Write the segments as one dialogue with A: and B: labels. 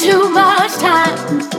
A: Yeah.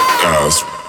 B: That